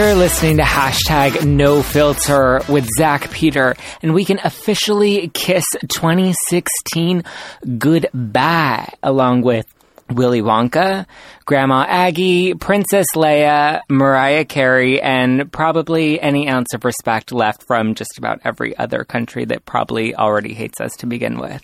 You're listening to hashtag no filter with Zach Peter, and we can officially kiss 2016 goodbye along with Willy Wonka, Grandma Aggie, Princess Leia, Mariah Carey, and probably any ounce of respect left from just about every other country that probably already hates us to begin with.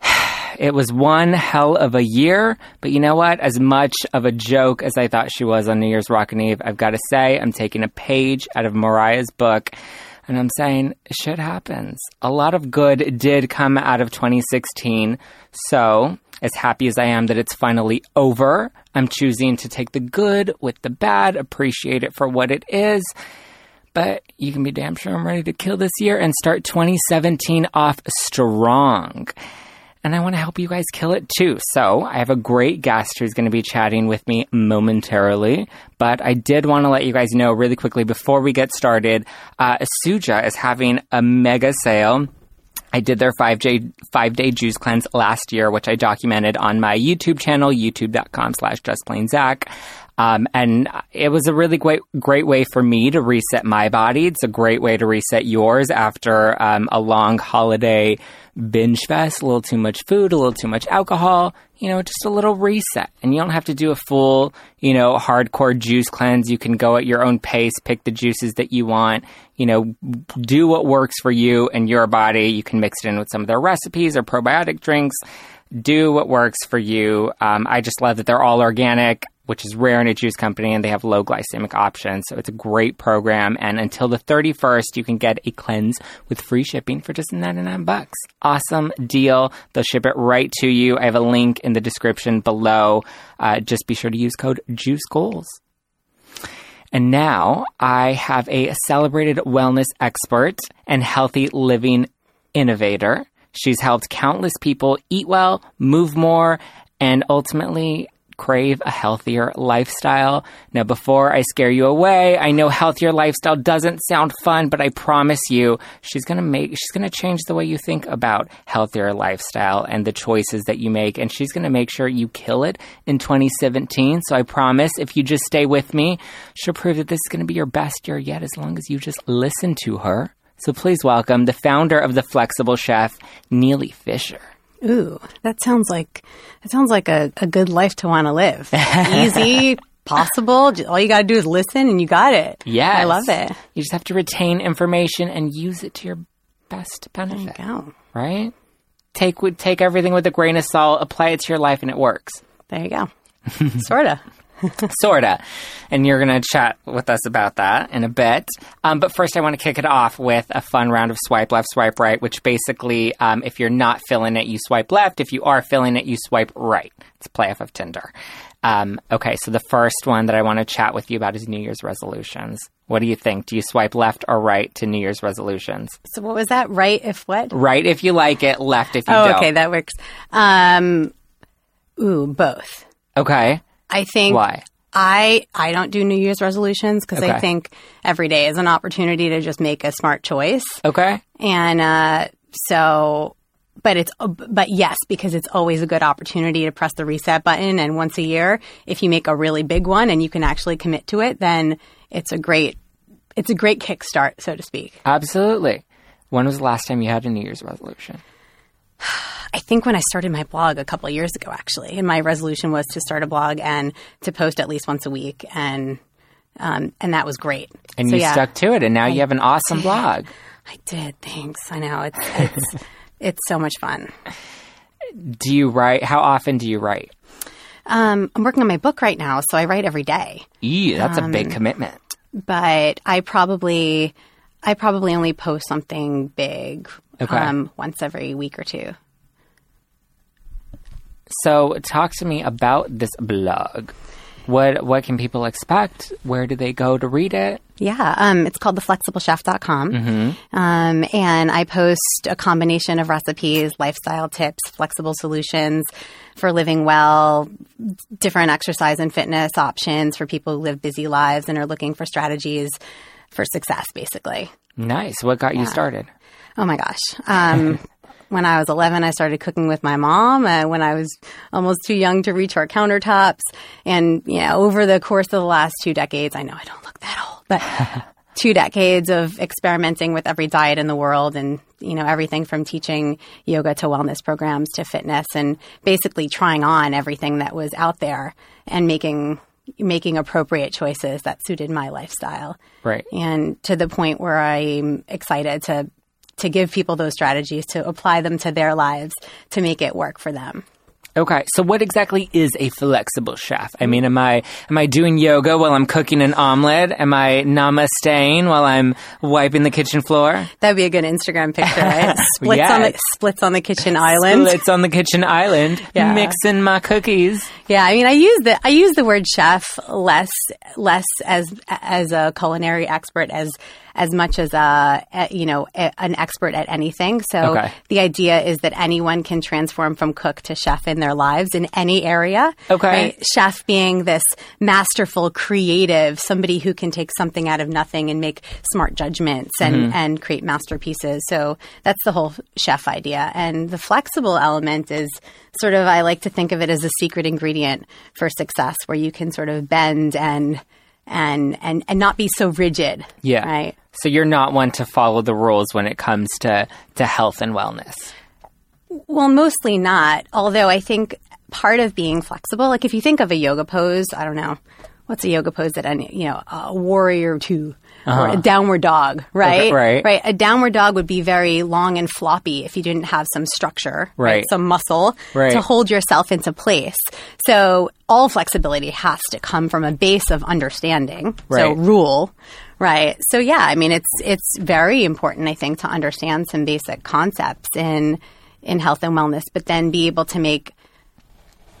It was one hell of a year, but you know what? As much of a joke as I thought she was on New Year's Rockin' Eve, I've got to say, I'm taking a page out of Mariah's book and I'm saying shit happens. A lot of good did come out of 2016. So, as happy as I am that it's finally over, I'm choosing to take the good with the bad, appreciate it for what it is. But you can be damn sure I'm ready to kill this year and start 2017 off strong and I want to help you guys kill it too. So I have a great guest who's going to be chatting with me momentarily. But I did want to let you guys know really quickly before we get started, uh, Suja is having a mega sale. I did their five day five day juice cleanse last year, which I documented on my YouTube channel, youtube.com slash justplainzach. Um, and it was a really great, great way for me to reset my body. It's a great way to reset yours after um, a long holiday binge fest, a little too much food, a little too much alcohol, you know, just a little reset. And you don't have to do a full, you know, hardcore juice cleanse. You can go at your own pace, pick the juices that you want, you know, do what works for you and your body. You can mix it in with some of their recipes or probiotic drinks. Do what works for you. Um, I just love that they're all organic which is rare in a juice company, and they have low glycemic options. So it's a great program. And until the 31st, you can get a cleanse with free shipping for just 99 bucks. Awesome deal. They'll ship it right to you. I have a link in the description below. Uh, just be sure to use code Juice Goals. And now I have a celebrated wellness expert and healthy living innovator. She's helped countless people eat well, move more, and ultimately crave a healthier lifestyle. Now, before I scare you away, I know healthier lifestyle doesn't sound fun, but I promise you, she's gonna make, she's gonna change the way you think about healthier lifestyle and the choices that you make, and she's gonna make sure you kill it in 2017. So I promise, if you just stay with me, she'll prove that this is gonna be your best year yet, as long as you just listen to her. So please welcome the founder of the Flexible Chef, Neely Fisher. Ooh, that sounds like that sounds like a, a good life to want to live. Easy, possible. All you got to do is listen, and you got it. Yeah, I love it. You just have to retain information and use it to your best benefit. Go. Right? Take take everything with a grain of salt. Apply it to your life, and it works. There you go. Sorta. sorta. And you're going to chat with us about that in a bit. Um, but first, I want to kick it off with a fun round of swipe left, swipe right, which basically, um, if you're not filling it, you swipe left. If you are filling it, you swipe right. It's play off of Tinder. Um, okay, so the first one that I want to chat with you about is New Year's resolutions. What do you think? Do you swipe left or right to New Year's resolutions? So what was that? Right if what? Right if you like it, left if you oh, don't. okay, that works. Um, ooh, both. Okay. I think Why? I I don't do New Year's resolutions because Okay. I think every day is an opportunity to just make a smart choice. Okay. And uh, so, but it's but yes, because it's always a good opportunity to press the reset button. And once a year, if you make a really big one and you can actually commit to it, then it's a great it's a great kickstart, so to speak. Absolutely. When was the last time you had a New Year's resolution? I think when I started my blog a couple of years ago, actually, and my resolution was to start a blog and to post at least once a week, and um, and that was great. And So, you yeah, stuck to it, and now you have an awesome blog. I did. Thanks. I know it's it's it's so much fun. Do you write? How often do you write? Um, I'm working on my book right now, so I write every day. Eee, that's a Um, big commitment. But I probably I probably only post something big Okay. um, once every week or two. So, talk to me about this blog. What what can people expect? Where do they go to read it? Yeah, um, it's called theflexiblechef.com. Mm-hmm. Um, and I post a combination of recipes, lifestyle tips, flexible solutions for living well, different exercise and fitness options for people who live busy lives and are looking for strategies for success, basically. Nice. What got you started? Oh my gosh. Um, when I was 11, I started cooking with my mom. Uh, when I was almost too young to reach our countertops, and yeah, over the course of the last two decades, I know I don't look that old, but two decades of experimenting with every diet in the world and you know everything from teaching yoga to wellness programs to fitness and basically trying on everything that was out there and making making appropriate choices that suited my lifestyle Right. and to the point where I'm excited to to give people those strategies to apply them to their lives to make it work for them. Okay, so what exactly is a flexible chef? I mean, am I am I doing yoga while I'm cooking an omelet? Am I namasteing while I'm wiping the kitchen floor? That'd be a good Instagram picture, right? Splits on the splits on the kitchen island. Splits on the kitchen island, Yeah. mixing my cookies. Yeah, I mean, I use the I use the word chef less less as as a culinary expert as as much as a, a you know a, an expert at anything. So Okay. the idea is that anyone can transform from cook to chef in their lives in any area. Okay. right? chef being this masterful, creative, somebody who can take something out of nothing and make smart judgments and mm-hmm. and create masterpieces. So that's the whole chef idea, and the flexible element is sort of I like to think of it as a secret ingredient for success, where you can sort of bend and and and and not be so rigid. Yeah. Right. So you're not one to follow the rules when it comes to to health and wellness. Well, mostly not. Although I think part of being flexible, like if you think of a yoga pose, I don't know, what's a yoga pose that any, you know, a warrior 2 or a downward dog, right? Uh-huh. right. Right. A downward dog would be very long and floppy if you didn't have some structure, Right. Some muscle Right. to hold yourself into place. So all flexibility has to come from a base of understanding. So rule. Right. So yeah, I mean it's it's very important I think to understand some basic concepts in in health and wellness, but then be able to make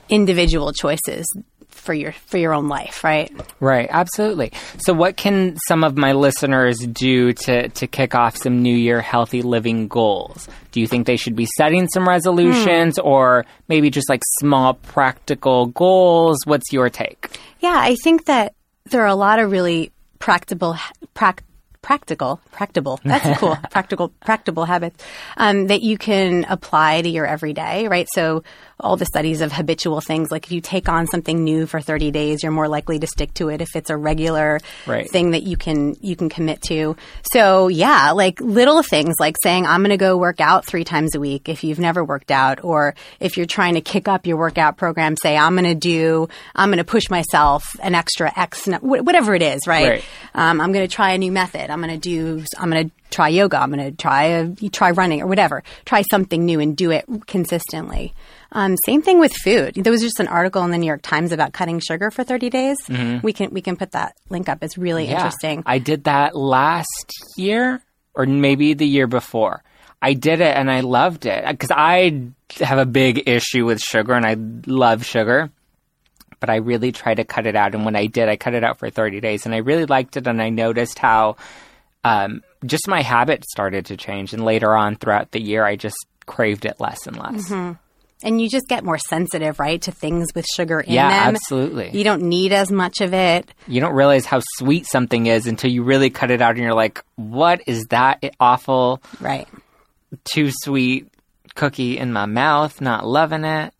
individual choices for your for your own life, right? Right, absolutely. So, what can some of my listeners do to, to kick off some New Year healthy living goals? Do you think they should be setting some resolutions hmm. or maybe just like small practical goals? What's your take? Yeah, I think that there are a lot of really practical prac- practical practical that's cool practical practical habits um, that you can apply to your everyday right? So all the studies of habitual things. Like if you take on something new for 30 days you're more likely to stick to it if it's a regular Right. thing that you can you can commit to. So yeah like little things like saying i'm going to go work out three times a week if you've never worked out or if you're trying to kick up your workout program say i'm going to do i'm going to push myself an extra X, wh- whatever it is right, Right. Um, i'm going to try a new method. I'm going to do i'm going to try yoga. I'm going to try a, try running or whatever. Try something new and do it consistently um, same thing with food there was just an article in the new york times about cutting sugar for 30 days we can we can put that link up it's really interesting I did that last year or maybe the year before. I did it and I loved it because I have a big issue with sugar and I love sugar. But I really try to cut it out. And when I did, I cut it out for 30 days and I really liked it. And I noticed how um, just my habit started to change. And later on throughout the year, I just craved it less and less. And you just get more sensitive right to things with sugar in Yeah, them absolutely. you don't need as much of it You don't realize how sweet something is until you really cut it out and you're like, what is that awful? right too sweet cookie in my mouth, not loving it.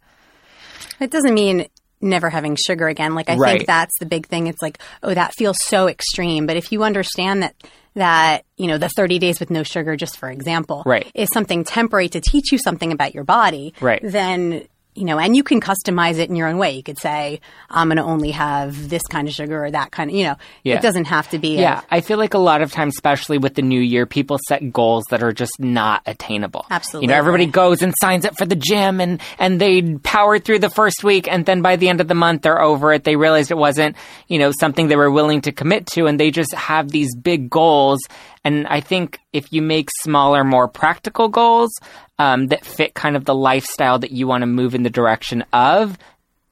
It doesn't mean never having sugar again. Like I Right. think that's the big thing. It's like, oh, that feels so extreme. But if you understand that that, you know, the 30 days with no sugar, just for example, Right. is something temporary to teach you something about your body, Right. then you know, and you can customize it in your own way. You could say, I'm going to only have this kind of sugar or that kind of, you know, Yeah. it doesn't have to be. Yeah, I feel like a lot of times, especially with the new year, people set goals that are just not attainable. Absolutely. You know, everybody goes and signs up for the gym and, and they power through the first week and then by the end of the month they're over it. They realized it wasn't, you know, something they were willing to commit to and they just have these big goals. And I think if you make smaller, more practical goals um, that fit kind of the lifestyle that you want to move in the direction of,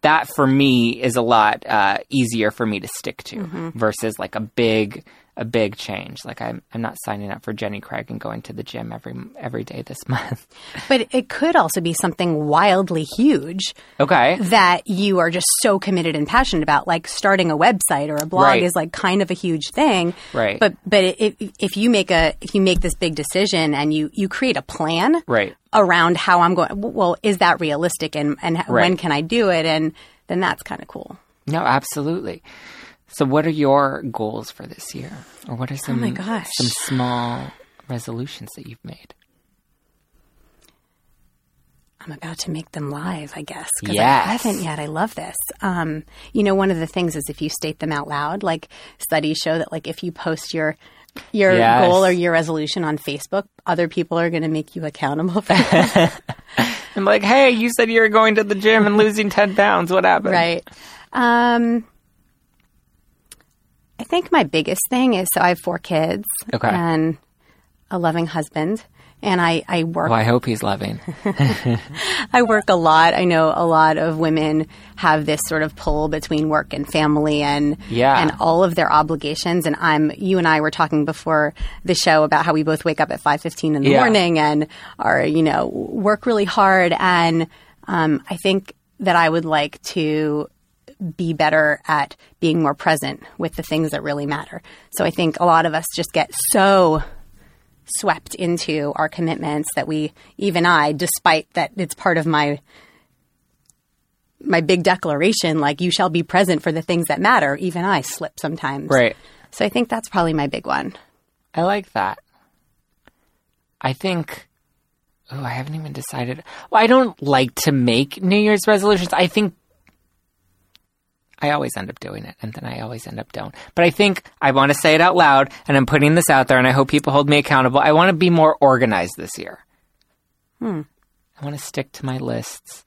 that for me is a lot uh, easier for me to stick to Mm-hmm. versus like a big a big change. Like I'm I'm not signing up for Jenny Craig and going to the gym every every day this month. But it could also be something wildly huge okay. that you are just so committed and passionate about. Like starting a website or a blog Right. is like kind of a huge thing. Right. But but if if you make a if you make this big decision and you you create a plan Right. around how I'm going, well, is that realistic and and when can I do it? And then that's kind of cool. No, absolutely. So what are your goals for this year? Or what are some Oh my gosh. some small resolutions that you've made? I'm about to make them live, I guess. Yes. I haven't yet. I love this. Um, you know, one of the things is if you state them out loud, like studies show that like if you post your your Yes. goal or your resolution on Facebook, other people are going to make you accountable for it. I'm like, hey, you said you were going to the gym and losing 10 pounds. What happened? right. Um, I think my biggest thing is so I have four kids Okay. and a loving husband. And I, I work Well, I hope he's loving. I work a lot. I know a lot of women have this sort of pull between work and family and Yeah. and all of their obligations. And I'm you and I were talking before the show about how we both wake up at five fifteen in the Yeah. morning and are you know work really hard. And um, I think that I would like to be better at being more present with the things that really matter. So I think a lot of us just get so swept into our commitments that we even I despite that it's part of my my big declaration like you shall be present for the things that matter even I slip sometimes. Right. So I think that's probably my big one. I like that. I think. Oh, I haven't even decided. Well, I don't like to make New Year's resolutions. I think I always end up doing it, and then I always end up don't. But I think I want to say it out loud, and I'm putting this out there, and I hope people hold me accountable. I want to be more organized this year. Hmm. I want to stick to my lists.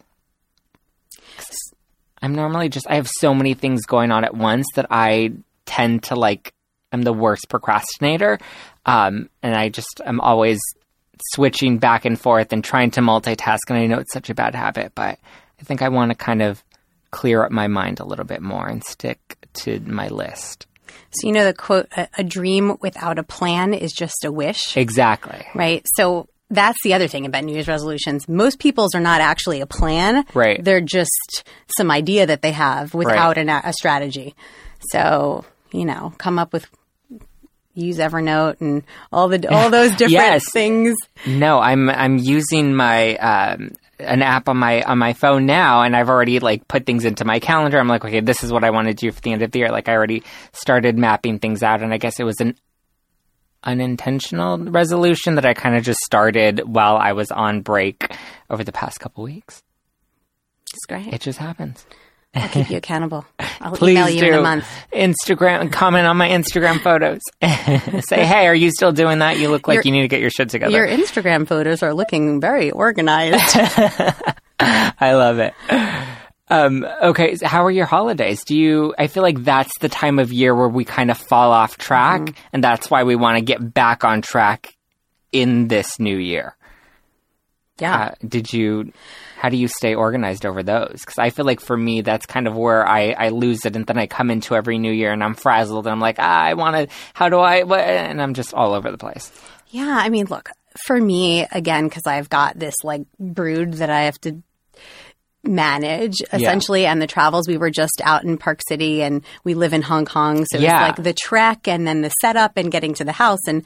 I'm normally just I have so many things going on at once that I tend to like I'm the worst procrastinator. Um, and I just I'm always switching back and forth and trying to multitask and I know it's such a bad habit, but I think I want to kind of clear up my mind a little bit more and stick to my list. So you know the quote a, a dream without a plan is just a wish. Exactly. Right. So that's the other thing about New Year's resolutions. Most people's are not actually a plan. Right. They're just some idea that they have without an, a strategy. So, you know, come up with use Evernote and all the all those different Yes. things. No, I'm I'm using my um, an app on my on my phone now, and I've already like put things into my calendar. I'm like, okay, this is what I want to do for the end of the year. Like I already started mapping things out, and I guess it was an unintentional resolution that I kind of just started while I was on break over the past couple weeks. It's great. It just happens. I'll keep you accountable. I'll Please email you do in a month. Instagram comment on my Instagram photos. Say, hey, are you still doing that? You look like Your- you need to get your shit together. Your Instagram photos are looking very organized. I love it. Um, okay, so how are your holidays? Do you? I feel like that's the time of year where we kind of fall off track, Mm-hmm. and that's why we want to get back on track in this new year. yeah. Uh, did you? How do you stay organized over those? Because I feel like for me, that's kind of where I, I lose it, and then I come into every new year and I'm frazzled, and I'm like, ah, I want to. How do I? What? And I'm just all over the place. Yeah, I mean, look, for me, again, because I've got this like brood that I have to manage essentially and the travels we were just out in park city and we live in hong kong so Yeah. it's like the trek and then the setup and getting to the house and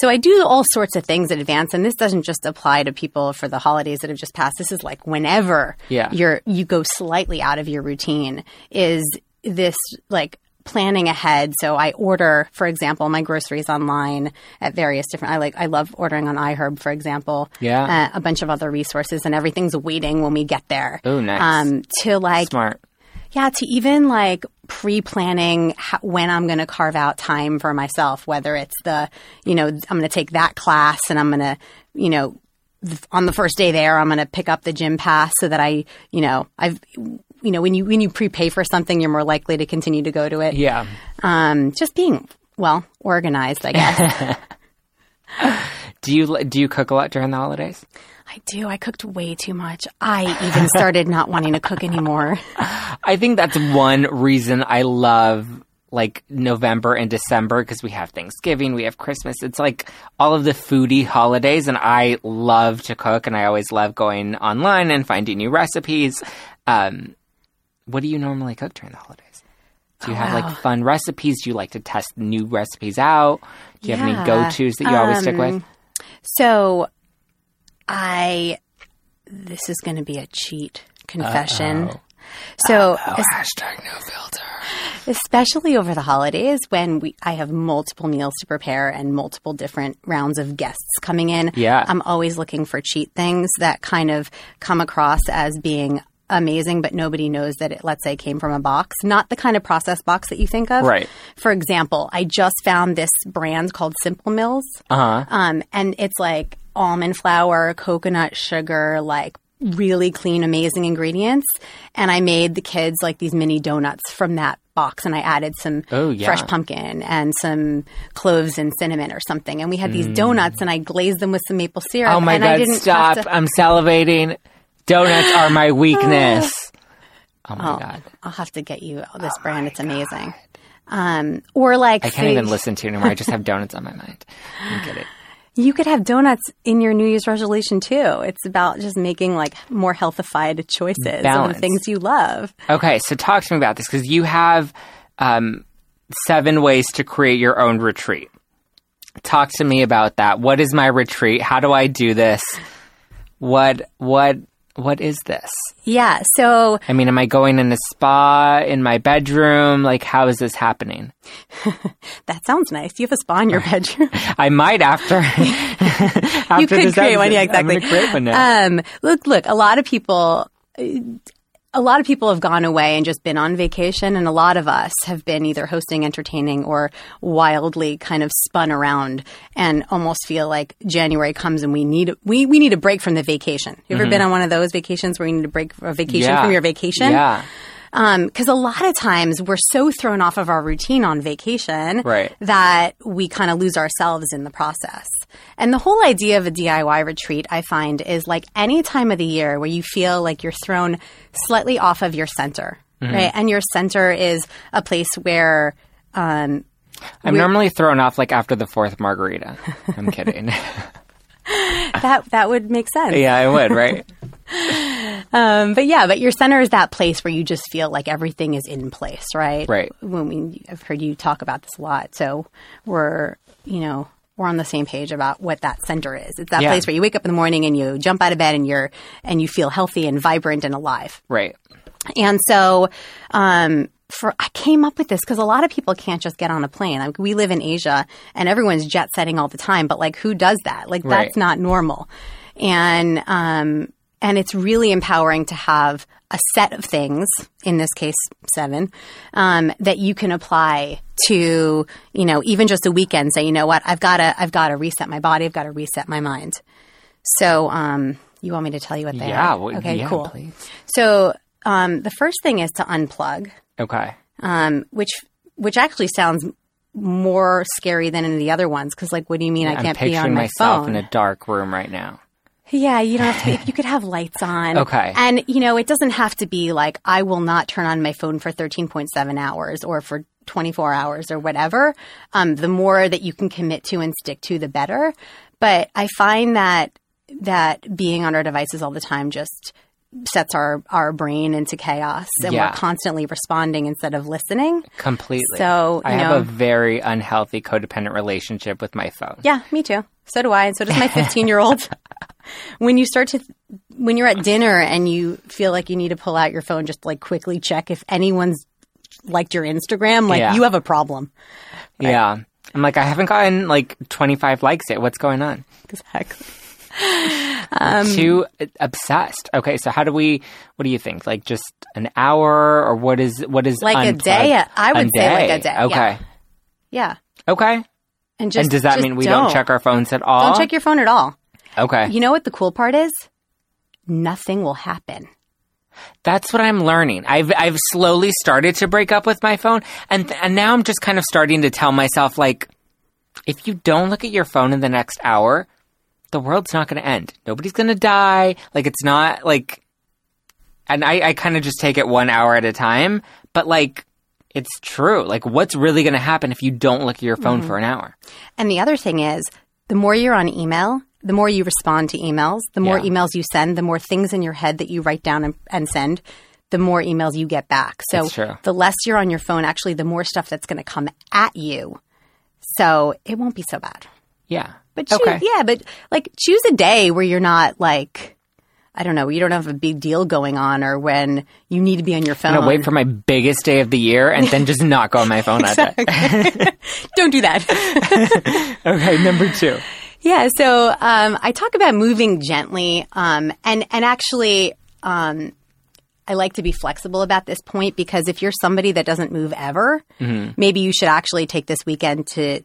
so i do all sorts of things in advance and this doesn't just apply to people for the holidays that have just passed this is like whenever Yeah. you're you go slightly out of your routine is this like planning ahead so i order for example my groceries online at various different i like i love ordering on iherb for example Yeah. uh, a bunch of other resources and everything's waiting when we get there Oh, nice. um to like Smart. yeah to even like pre-planning ho- when i'm going to carve out time for myself whether it's the you know i'm going to take that class and i'm going to you know on the first day there i'm going to pick up the gym pass so that i you know i've you know when you when you prepay for something you're more likely to continue to go to it Yeah. um just being well organized i guess Do you do you cook a lot during the holidays? i do i cooked way too much i even started not wanting to cook anymore I think that's one reason I love like November and December because we have Thanksgiving, we have Christmas. It's like all of the foodie holidays, and I love to cook, and I always love going online and finding new recipes. Um, what do you normally cook during the holidays? Do you have wow. like fun recipes? Do you like to test new recipes out? Do you have any go tos that you always stick with? Um, So I this is going to be a cheat confession. Uh-oh. So Oh, hashtag no filter. especially over the holidays when we I have multiple meals to prepare and multiple different rounds of guests coming in. Yeah. I'm always looking for cheat things that kind of come across as being amazing but nobody knows that it let's say came from a box not the kind of processed box that you think of Right. for example i just found this brand called simple mills Uh huh. um, and it's like almond flour, coconut sugar, like really clean, amazing ingredients. And I made the kids like these mini donuts from that box and I added some Oh, yeah. fresh pumpkin and some cloves and cinnamon or something. And we had these donuts and I glazed them with some maple syrup. Mm. Oh my and I god, didn't stop. To, I'm salivating. Donuts are my weakness. Oh my Oh, god. I'll have to get you this brand. It's amazing. Um, or like I can't even listen to it anymore. I just have donuts on my mind. I get it. You could have donuts in your New Year's resolution too. It's about just making like more healthified choices of Balance. the things you love. Okay, so talk to me about this because you have um, seven ways to create your own retreat. Talk to me about that. What is my retreat? How do I do this? What what what is this? Yeah. So I mean, am I going in a spa in my bedroom? Like, how is this happening? that sounds nice. You have a spa in your bedroom. I might after. after you could this create one. episode. Yeah, I'm exactly. create one now. Um, look, look. A lot of people. A lot of people have gone away and just been on vacation, and a lot of us have been either hosting, entertaining, or wildly kind of spun around, and almost feel like January comes and we need we we need a break from the vacation. You ever been on one of those vacations where you need a break a vacation Mm-hmm. Yeah. from your vacation? Yeah. Because a lot of times we're so thrown off of our routine on vacation Right. that we kind of lose ourselves in the process. And the whole idea of a DIY retreat, I find, is like any time of the year where you feel like you're thrown slightly off of your center, Mm-hmm. right? And your center is a place where. Um, I'm normally thrown off like after the fourth margarita. I'm kidding. that that would make sense. yeah, I would, right? Um, but yeah, but your center is that place where you just feel like everything is in place, right? Right. When we, I've heard you talk about this a lot, so we're, you know, we're on the same page about what that center is. It's that Yeah. place where you wake up in the morning and you jump out of bed and you're and you feel healthy and vibrant and alive. Right. And so, um, for I came up with this because a lot of people can't just get on a plane. Like we live in Asia and everyone's jet setting all the time, but like who does that? Like Right. that's not normal. And um, and it's really empowering to have a set of things, in this case seven, um, that you can apply to you know even just a weekend. Say you know what I've got to I've got to reset my body. I've got to reset my mind. So um, you want me to tell you what they Yeah. are? well, okay, yeah, cool. Please. So um, the first thing is to unplug, Okay. um, which which actually sounds more scary than any of the other ones. Because like, what do you mean I I'm can't be picturing on my myself phone? in a dark room right now. yeah, you don't have to. Be, if you could have lights on, Okay. and you know it doesn't have to be like I will not turn on my phone for thirteen point seven hours or for. 24 hours or whatever, um, the more that you can commit to and stick to, the better. But I find that that being on our devices all the time just sets our, our brain into chaos and Yeah. we're constantly responding instead of listening. Completely. So, I you have a very unhealthy codependent relationship with my phone. Yeah, me too. So do I, and so does my 15 year old. when you start to, when you're at dinner and you feel like you need to pull out your phone, just like quickly check if anyone's liked your Instagram, like Yeah. you have a problem. Yeah. I'm like, I haven't gotten like 25 likes yet. What's going on? Exactly. Um, Too obsessed. Okay, so how do we? What do you think? Like just an hour, or what is what is Like a day? I would say like a day. Okay, Yeah. okay. And just and does that just mean we don't. check our phones at all? Don't check your phone at all. Okay, You know what the cool part is? Nothing will happen. that's what I'm learning. I've I've slowly started to break up with my phone, and and now I'm just kind of starting to tell myself like, if you don't look at your phone in the next hour, the world's not going to end. Nobody's going to die. Like it's not like, and I I kind of just take it one hour at a time. But like, it's true. Like, what's really going to happen if you don't look at your phone Mm-hmm. for an hour? And the other thing is, the more you're on email, the more you respond to emails, the more Yeah. emails you send, the more things in your head that you write down and, and send, the more emails you get back. So the less you're on your phone, actually, the more stuff that's going to come at you. So it won't be so bad. Yeah. But choose, okay. yeah, but like choose a day where you're not like, I don't know, you don't have a big deal going on, or when you need to be on your phone. I'm gonna wait for my biggest day of the year and then just not go on my phone don't do that. Okay, number two. Yeah, so um, I talk about moving gently, um, and and actually, um, I like to be flexible about this point because if you're somebody that doesn't move ever, maybe you should actually take this weekend to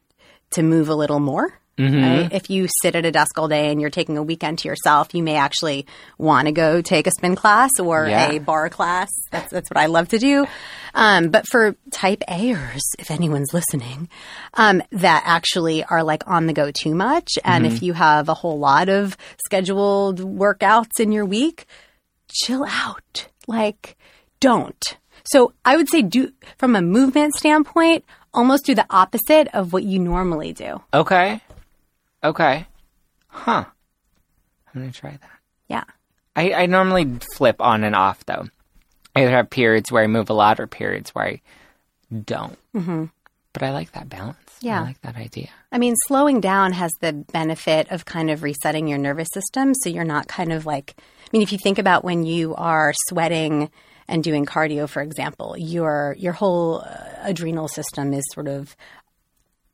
to move a little more. Right? If you sit at a desk all day and you're taking a weekend to yourself, you may actually want to go take a spin class or Yeah. a barre class. That's that's what I love to do. Um, but for type A'ers, if anyone's listening, um, that actually are like on the go too much, and if you have a whole lot of scheduled workouts in your week, chill out. Like, don't. So I would say do from a movement standpoint, almost do the opposite of what you normally do. Okay. Okay. Huh. I'm gonna try that. Yeah. I, I normally flip on and off though. I either have periods where I move a lot or periods where I don't. Mm-hmm. But I like that balance. Yeah. I like that idea. I mean, slowing down has the benefit of kind of resetting your nervous system. So you're not kind of like, I mean, if you think about when you are sweating and doing cardio, for example, your your whole uh, adrenal system is sort of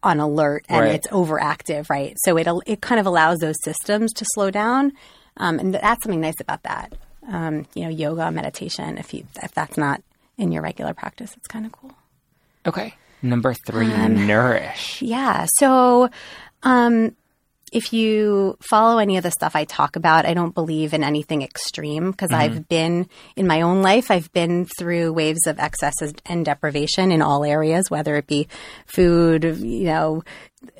on alert and Right. it's overactive, right? So it it kind of allows those systems to slow down, um, and that's something nice about that. Um, you know, yoga, meditation. If you if that's not in your regular practice, it's kind of cool. Okay. Number three, Um, nourish. Yeah. So, um, if you follow any of the stuff I talk about, I don't believe in anything extreme because I've been in my own life, I've been through waves of excess and deprivation in all areas, whether it be food, you know,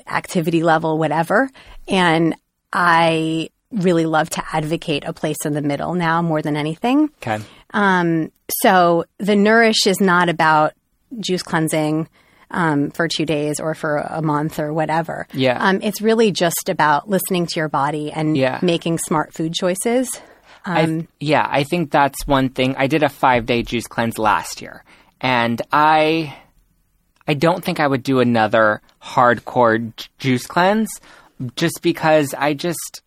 activity level, whatever. And I really love to advocate a place in the middle now more than anything. Okay. Um, so the nourish is not about juice cleansing um, for two days or for a month or whatever. Yeah. Um, it's really just about listening to your body and Yeah. making smart food choices. I, yeah, I think that's one thing. I did a five day juice cleanse last year, and I, I don't think I would do another hardcore j- juice cleanse, just because I just,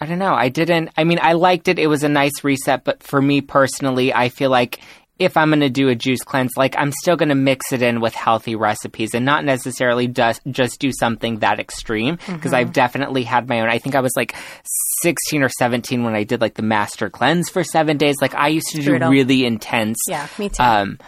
I don't know. I didn't. I mean, I liked it. It was a nice reset, but for me personally, I feel like if I'm going to do a juice cleanse, like I'm still going to mix it in with healthy recipes and not necessarily just just do something that extreme because I've definitely had my own. I think I was like 16 or 17 when I did like the master cleanse for 7 days. Like I used to do Brutal. really intense Yeah, me too. um,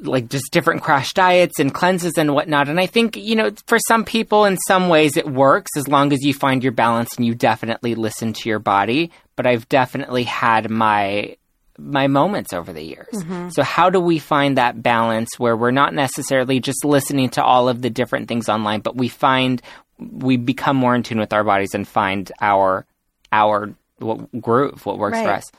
like just different crash diets and cleanses and whatnot. And I think, you know, for some people, in some ways, it works as long as you find your balance and you definitely listen to your body. But I've definitely had my my moments over the years. Mm-hmm. So how do we find that balance where we're not necessarily just listening to all of the different things online, but we find we become more in tune with our bodies and find our our what groove, what works for us.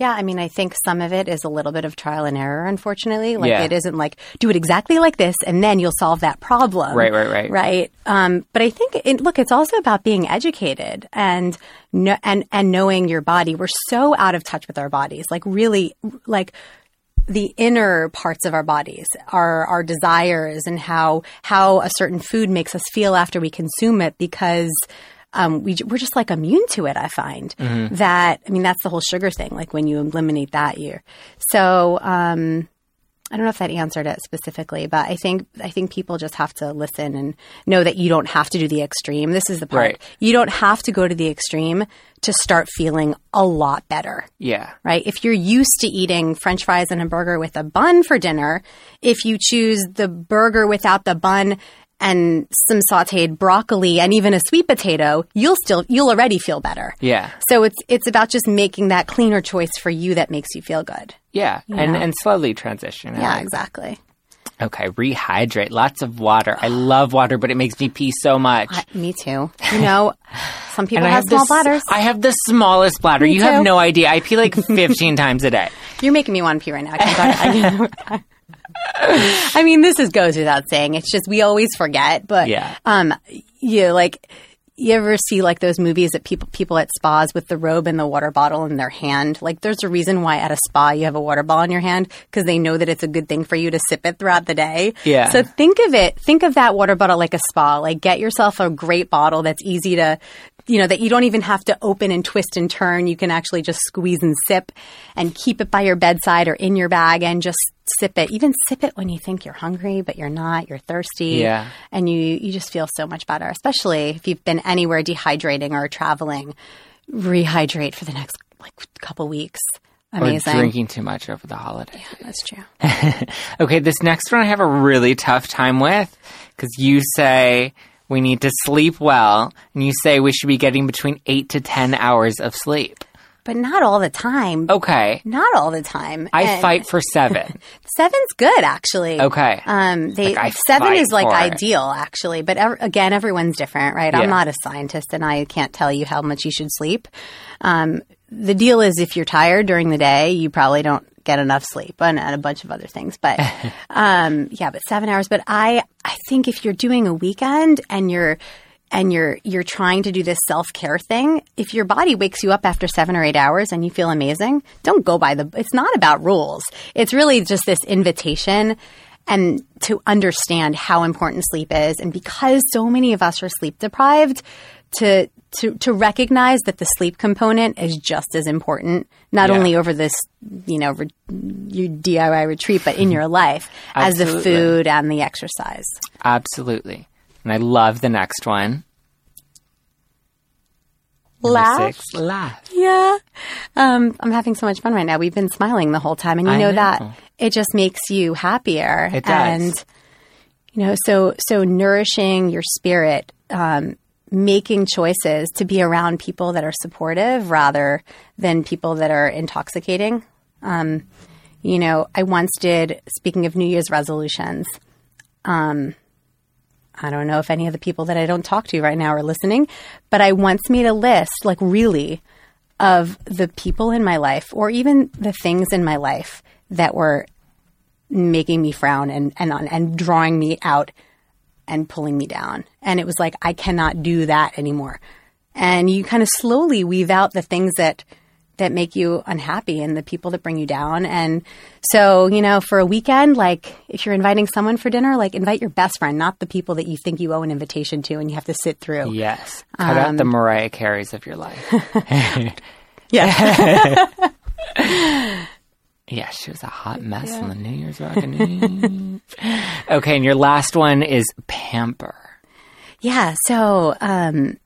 Yeah, I mean, I think some of it is a little bit of trial and error, unfortunately. Like, Yeah. it isn't like, do it exactly like this and then you'll solve that problem. Right, right, right. Right. Um, but I think, it, look, it's also about being educated and, kno- and, and knowing your body. We're so out of touch with our bodies. Like, really, like, the inner parts of our bodies, our our desires, and how how a certain food makes us feel after we consume it, because um, we we're just like immune to it. I find that I mean that's the whole sugar thing. Like when you eliminate that, you so. Um, I don't know if that answered it specifically, but I think I think people just have to listen and know that you don't have to do the extreme. This is the part. Right. You don't have to go to the extreme to start feeling a lot better Yeah. right? If you're used to eating french fries and a burger with a bun for dinner, if you choose the burger without the bun and some sauteed broccoli and even a sweet potato, you'll still you'll already feel better. Yeah. So it's it's about just making that cleaner choice for you that makes you feel good. Yeah, and know? and slowly transition. Yeah, exactly. Okay, rehydrate. Lots of water. I love water, but it makes me pee so much. I- me too. You know, some people I have small s- bladders. I have the smallest bladder. you too. have no idea. I pee like 15 times a day. You're making me want to pee right now. I can't talk. I, I mean, this is goes without saying. It's just we always forget, but Yeah. um, you like you ever see like those movies that people people at spas with the robe and the water bottle in their hand? Like, there's a reason why at a spa you have a water bottle in your hand because they know that it's a good thing for you to sip it throughout the day. Yeah. So think of it. Think of that water bottle like a spa. Like, get yourself a great bottle that's easy to. You know, that you don't even have to open and twist and turn. You can actually just squeeze and sip and keep it by your bedside or in your bag and just sip it. Even sip it when you think you're hungry, but you're not, you're thirsty. Yeah. And you, you just feel so much better, especially if you've been anywhere dehydrating or traveling. Rehydrate for the next like couple weeks. Amazing. Or drinking too much over the holidays. Yeah, that's true. Okay, this next one I have a really tough time with because you say we need to sleep well, and you say we should be getting between eight to 10 hours of sleep. But not all the time. Okay. Not all the time. I And fight for seven. Seven's good, actually. Okay. Um, they Like, seven is like for it. ideal, actually. But ev- again, everyone's different, right? Yeah. I'm not a scientist, and I can't tell you how much you should sleep. Um, the deal is, if you're tired during the day, you probably don't get enough sleep, and, and a bunch of other things. But um, yeah, but seven hours. But I, I think if you're doing a weekend and you're and you're you're trying to do this self-care thing if your body wakes you up after 7 or 8 hours and you feel amazing don't go by the it's not about rules it's really just this invitation and to understand how important sleep is and because so many of us are sleep deprived to to to recognize that the sleep component is just as important not Yeah. only over this you know re- your DIY retreat but in your life as the food and the exercise Absolutely. And I love the next one. Number Laugh. Six, laugh. Yeah. Um, I'm having so much fun right now. We've been smiling the whole time, and you know, know. that it just makes you happier. It does. And you know, so so nourishing your spirit, um, making choices to be around people that are supportive rather than people that are intoxicating. Um, you know, I once did. Speaking of New Year's resolutions, um, I don't know if any of the people that I don't talk to right now are listening, but I once made a list, like really, of the people in my life or even the things in my life that were making me frown and and and drawing me out and pulling me down. And it was like I cannot do that anymore. And you kind of slowly weave out the things that that make you unhappy and the people that bring you down. And so, you know, for a weekend, like if you're inviting someone for dinner, like invite your best friend, not the people that you think you owe an invitation to and you have to sit through. Yes. Cut out Um, the Mariah Careys of your life. Yeah. yeah, she was a hot mess on the New Year's Rockin' okay, and your last one is pamper. Yeah. So, um,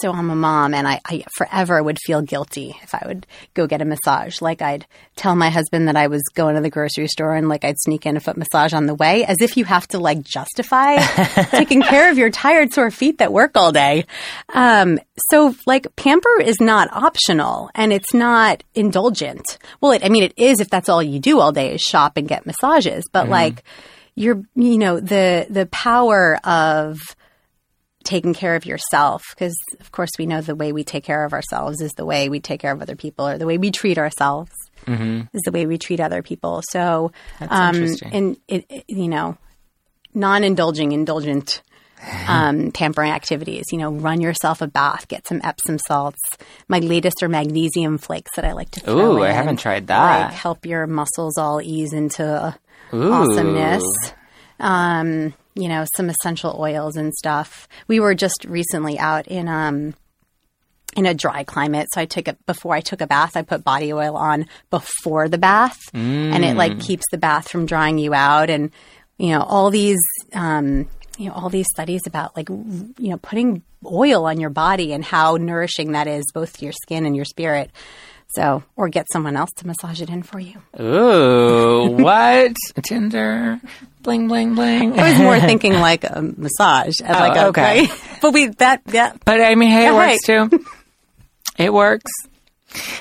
so I'm a mom, and I, I forever would feel guilty if I would go get a massage. Like I'd tell my husband that I was going to the grocery store, and like I'd sneak in a foot massage on the way, as if you have to like justify taking care of your tired, sore feet that work all day. Um, so like pamper is not optional, and it's not indulgent. Well, it, I mean, it is if that's all you do all day is shop and get massages, but like you're, you know, the the power of taking care of yourself because of course we know the way we take care of ourselves is the way we take care of other people or the way we treat ourselves is the way we treat other people so um and it, it- you know non-indulging indulgent um, pampering activities you know run yourself a bath get some epsom salts my latest are magnesium flakes that i like to throw Ooh, I haven't tried that. like help your muscles all ease into Ooh. awesomeness. Um, you know, some essential oils and stuff. We were just recently out in um in a dry climate, so I took it before I took a bath. I put body oil on before the bath, and it like keeps the bath from drying you out. And you know, all these um, you know all these studies about like you know putting oil on your body and how nourishing that is both to your skin and your spirit. So, or get someone else to massage it in for you. Ooh, what? Tinder, bling, bling, bling. I was more thinking like a massage, as like a, Oh, okay. right? But we that yeah. But I mean, hey, it works too. It works.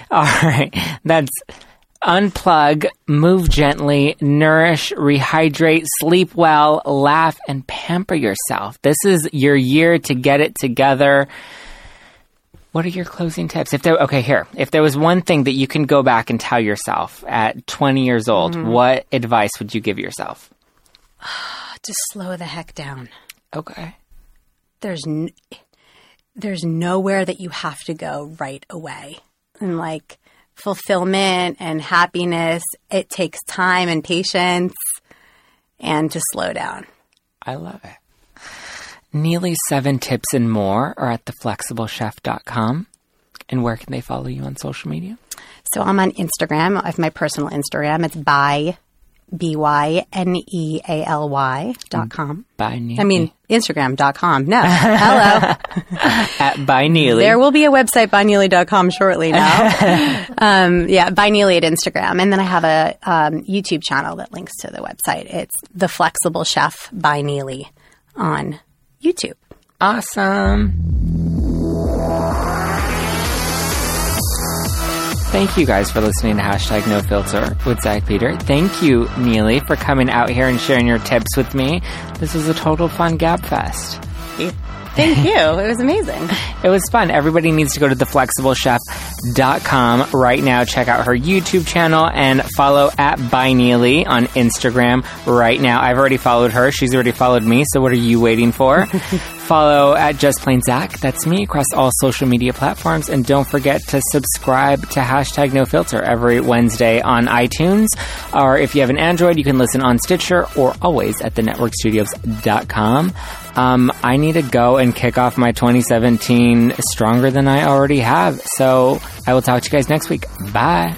All right. That's unplug, move gently, nourish, rehydrate, sleep well, laugh, and pamper yourself. This is your year to get it together. What are your closing tips? If there, okay, here, if there was one thing that you can go back and tell yourself at 20 years old, mm-hmm. what advice would you give yourself? Just slow the heck down. Okay. There's n- there's nowhere that you have to go right away. And like fulfillment and happiness, it takes time and patience and to slow down. I love it. Neely's seven tips and more are at theflexiblechef.com. And where can they follow you on social media? So I'm on Instagram. I have my personal Instagram. It's by B Y N E A L Y dot com. By Neely. I mean, Instagram dot com. No. Hello. at by Neely. there will be a website, byneely.com shortly now. um, yeah, by Neely at Instagram. And then I have a um, YouTube channel that links to the website. It's The Flexible Chef by Neely on YouTube. Awesome. Thank you guys for listening to hashtag no filter with Zach Peter. Thank you, Neely, for coming out here and sharing your tips with me. This was a total fun Gab Fest. Thank you. It was amazing. It was fun. Everybody needs to go to theflexiblechef.com right now. Check out her YouTube channel and follow at by Neely on Instagram right now. I've already followed her. She's already followed me. So what are you waiting for? follow at Just Plain Zach. That's me across all social media platforms. And don't forget to subscribe to hashtag no filter every Wednesday on iTunes. Or if you have an Android, you can listen on Stitcher or always at thenetworkstudios.com. Um, I need to go and kick off my 2017 stronger than I already have. So I will talk to you guys next week. Bye.